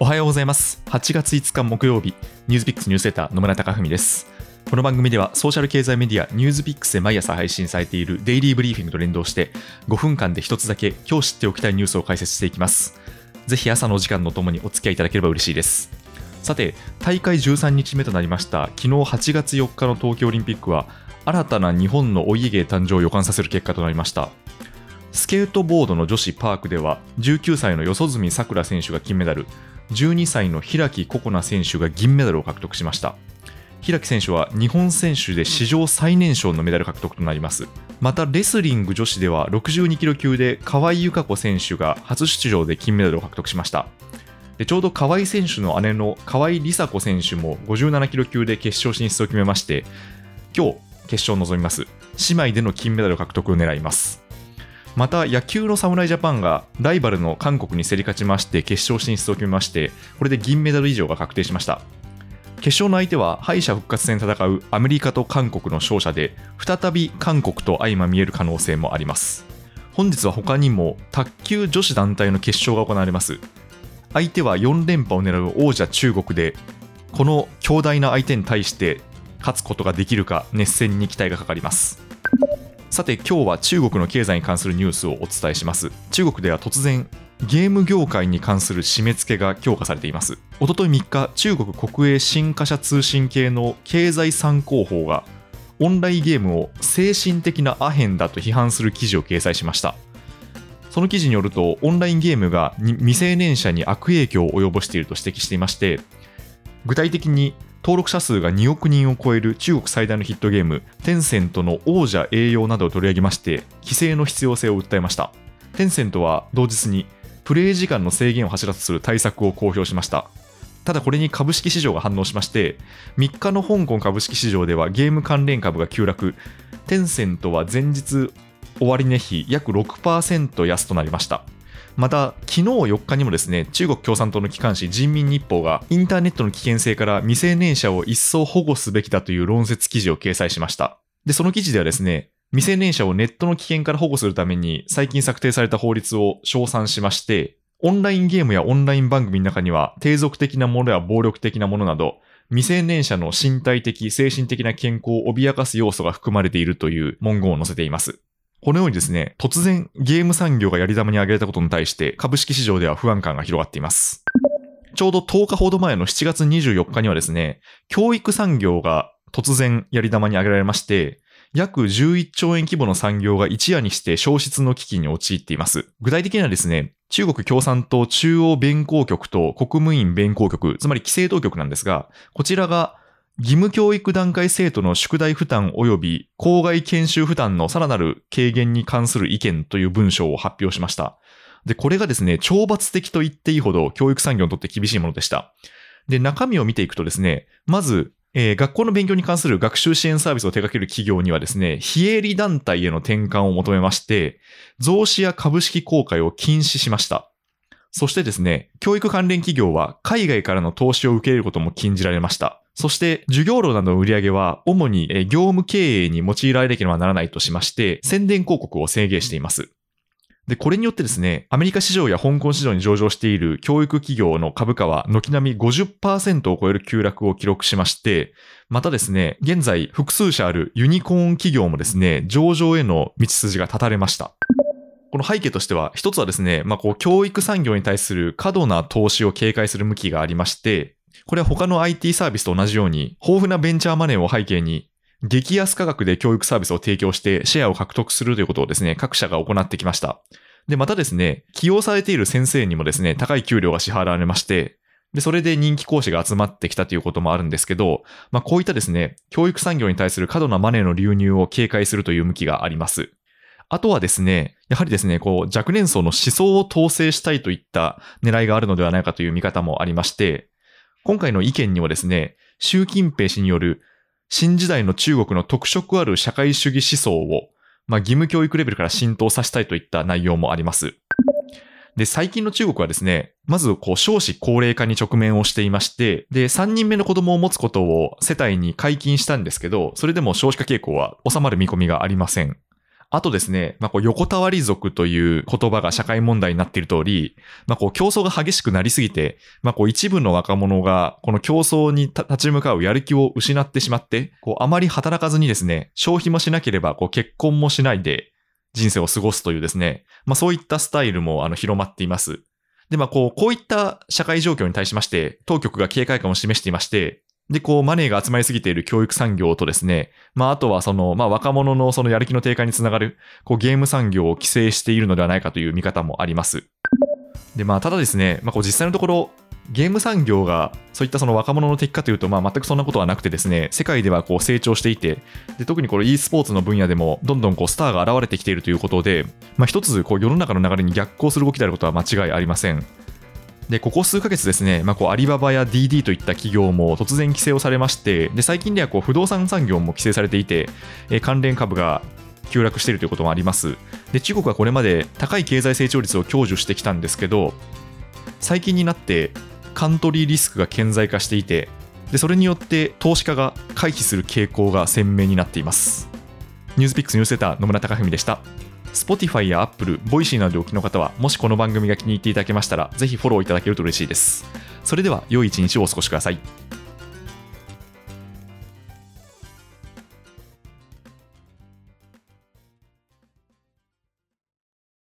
おはようございます。8月5日木曜日、ニュースピックスニュースレター野村貴文です。この番組ではソーシャル経済メディアニュースピックスで毎朝配信されているデイリーブリーフィングと連動して5分間で一つだけ今日知っておきたいニュースを解説していきます。ぜひ朝のお時間のともにお付き合いいただければ嬉しいです。さて、大会13日目となりました昨日8月4日の東京オリンピックは新たな日本のお家芸誕生を予感させる結果となりました。スケートボードの女子パークでは19歳の四十住さくら選手が金メダル12歳の開心那選手が銀メダルを獲得しました。開選手は日本選手で史上最年少のメダル獲得となります。またレスリング女子では62キロ級で河合由香子選手が初出場で金メダルを獲得しました。でちょうど河合選手の姉の河合梨紗子選手も57キロ級で決勝進出を決めまして今日決勝を臨みます。姉妹での金メダル獲得を狙います。また野球の侍ジャパンがライバルの韓国に競り勝ちまして決勝進出を決めましてこれで銀メダル以上が確定しました。決勝の相手は敗者復活戦戦うアメリカと韓国の勝者で再び韓国と相まみえる可能性もあります。本日は他にも卓球女子団体の決勝が行われます。相手は4連覇を狙う王者中国でこの強大な相手に対して勝つことができるか熱戦に期待がかかります。さて今日は中国の経済に関するニュースをお伝えします。中国では突然ゲーム業界に関する締め付けが強化されています。おととい3日中国国営新華社通信系の経済参考法がオンラインゲームを精神的なアヘンだと批判する記事を掲載しました。その記事によるとオンラインゲームが未成年者に悪影響を及ぼしていると指摘していまして具体的に登録者数が2億人を超える中国最大のヒットゲームテンセントの王者栄養などを取り上げまして規制の必要性を訴えました。テンセントは同日にプレイ時間の制限を柱とする対策を公表しました。ただこれに株式市場が反応しまして3日の香港株式市場ではゲーム関連株が急落。テンセントは前日終値比約6%安となりました。また昨日4日にもですね中国共産党の機関紙人民日報がインターネットの危険性から未成年者を一層保護すべきだという論説記事を掲載しましたでその記事ではですね未成年者をネットの危険から保護するために最近策定された法律を称賛しましてオンラインゲームやオンライン番組の中には低俗的なものや暴力的なものなど未成年者の身体的、精神的な健康を脅かす要素が含まれているという文言を載せています。このようにですね、突然ゲーム産業がやり玉に挙げられたことに対して株式市場では不安感が広がっています。ちょうど10日ほど前の7月24日にはですね、教育産業が突然やり玉に挙げられまして、約11兆円規模の産業が一夜にして消失の危機に陥っています。具体的にはですね、中国共産党中央弁公局と国務院弁公局、つまり規制当局なんですが、こちらが義務教育段階生徒の宿題負担及び校外研修負担のさらなる軽減に関する意見という文章を発表しました。で、これがですね、懲罰的と言っていいほど教育産業にとって厳しいものでした。で、中身を見ていくとですね、まず、えー学校の勉強に関する学習支援サービスを手掛ける企業にはですね、非営利団体への転換を求めまして、増資や株式公開を禁止しました。そしてですね、教育関連企業は海外からの投資を受け入れることも禁じられました。そして、授業料などの売り上げは、主に業務経営に用いられなければならないとしまして、宣伝広告を制限しています。で、これによってですね、アメリカ市場や香港市場に上場している教育企業の株価は軒並み50%を超える急落を記録しまして、またですね、現在複数社あるユニコーン企業もですね、上場への道筋が立たれました。この背景としては、一つはですね、まあ、こう、教育産業に対する過度な投資を警戒する向きがありまして、これは他の IT サービスと同じように、豊富なベンチャーマネーを背景に、激安価格で教育サービスを提供してシェアを獲得するということをですね、各社が行ってきました。で、またですね、起用されている先生にもですね、高い給料が支払われまして、で、それで人気講師が集まってきたということもあるんですけど、まあ、こういったですね、教育産業に対する過度なマネーの流入を警戒するという向きがあります。あとはですね、やはりですね、こう、若年層の思想を統制したいといった狙いがあるのではないかという見方もありまして、今回の意見にはですね、習近平氏による新時代の中国の特色ある社会主義思想を、まあ、義務教育レベルから浸透させたいといった内容もあります。で、最近の中国はですね、まず、こう、少子高齢化に直面をしていまして、で、3人目の子供を持つことを世帯に解禁したんですけど、それでも少子化傾向は収まる見込みがありません。あとですね、まあ、こう横たわり族という言葉が社会問題になっている通り、まあ、こう競争が激しくなりすぎて、まあ、こう一部の若者がこの競争に立ち向かうやる気を失ってしまって、こうあまり働かずにですね、消費もしなければこう結婚もしないで人生を過ごすというですね、まあ、そういったスタイルもあの広まっています。で、まあ、こう、こういった社会状況に対しまして、当局が警戒感を示していまして、で、こう、マネーが集まりすぎている教育産業とですね、まあ、あとはその、まあ、若者のそのやる気の低下につながる、こう、ゲーム産業を規制しているのではないかという見方もあります。で、まあ、ただですね、まあ、こう、実際のところ、ゲーム産業がそういったその若者の敵かというと、まあ、全くそんなことはなくてですね、世界ではこう成長していて、で特にこの e スポーツの分野でもどんどんこうスターが現れてきているということで、まあ、一つこう世の中の流れに逆行する動きであることは間違いありません。で、ここ数ヶ月ですね、まあ、こうアリババや DD といった企業も突然規制をされまして、で最近ではこう不動産産業も規制されていて、え関連株が急落しているということもあります。で、中国はこれまで高い経済成長率を享受してきたんですけど、最近になってカントリーリスクが顕在化していて、でそれによって投資家が回避する傾向が鮮明になっています。ニュースピックスニュースセーター野村貴文でした。Spotify や Apple、Voicy などでお聞きの方は、もしこの番組が気に入っていただけましたら、ぜひフォローいただけると嬉しいです。それでは、良い一日をお過ごしください。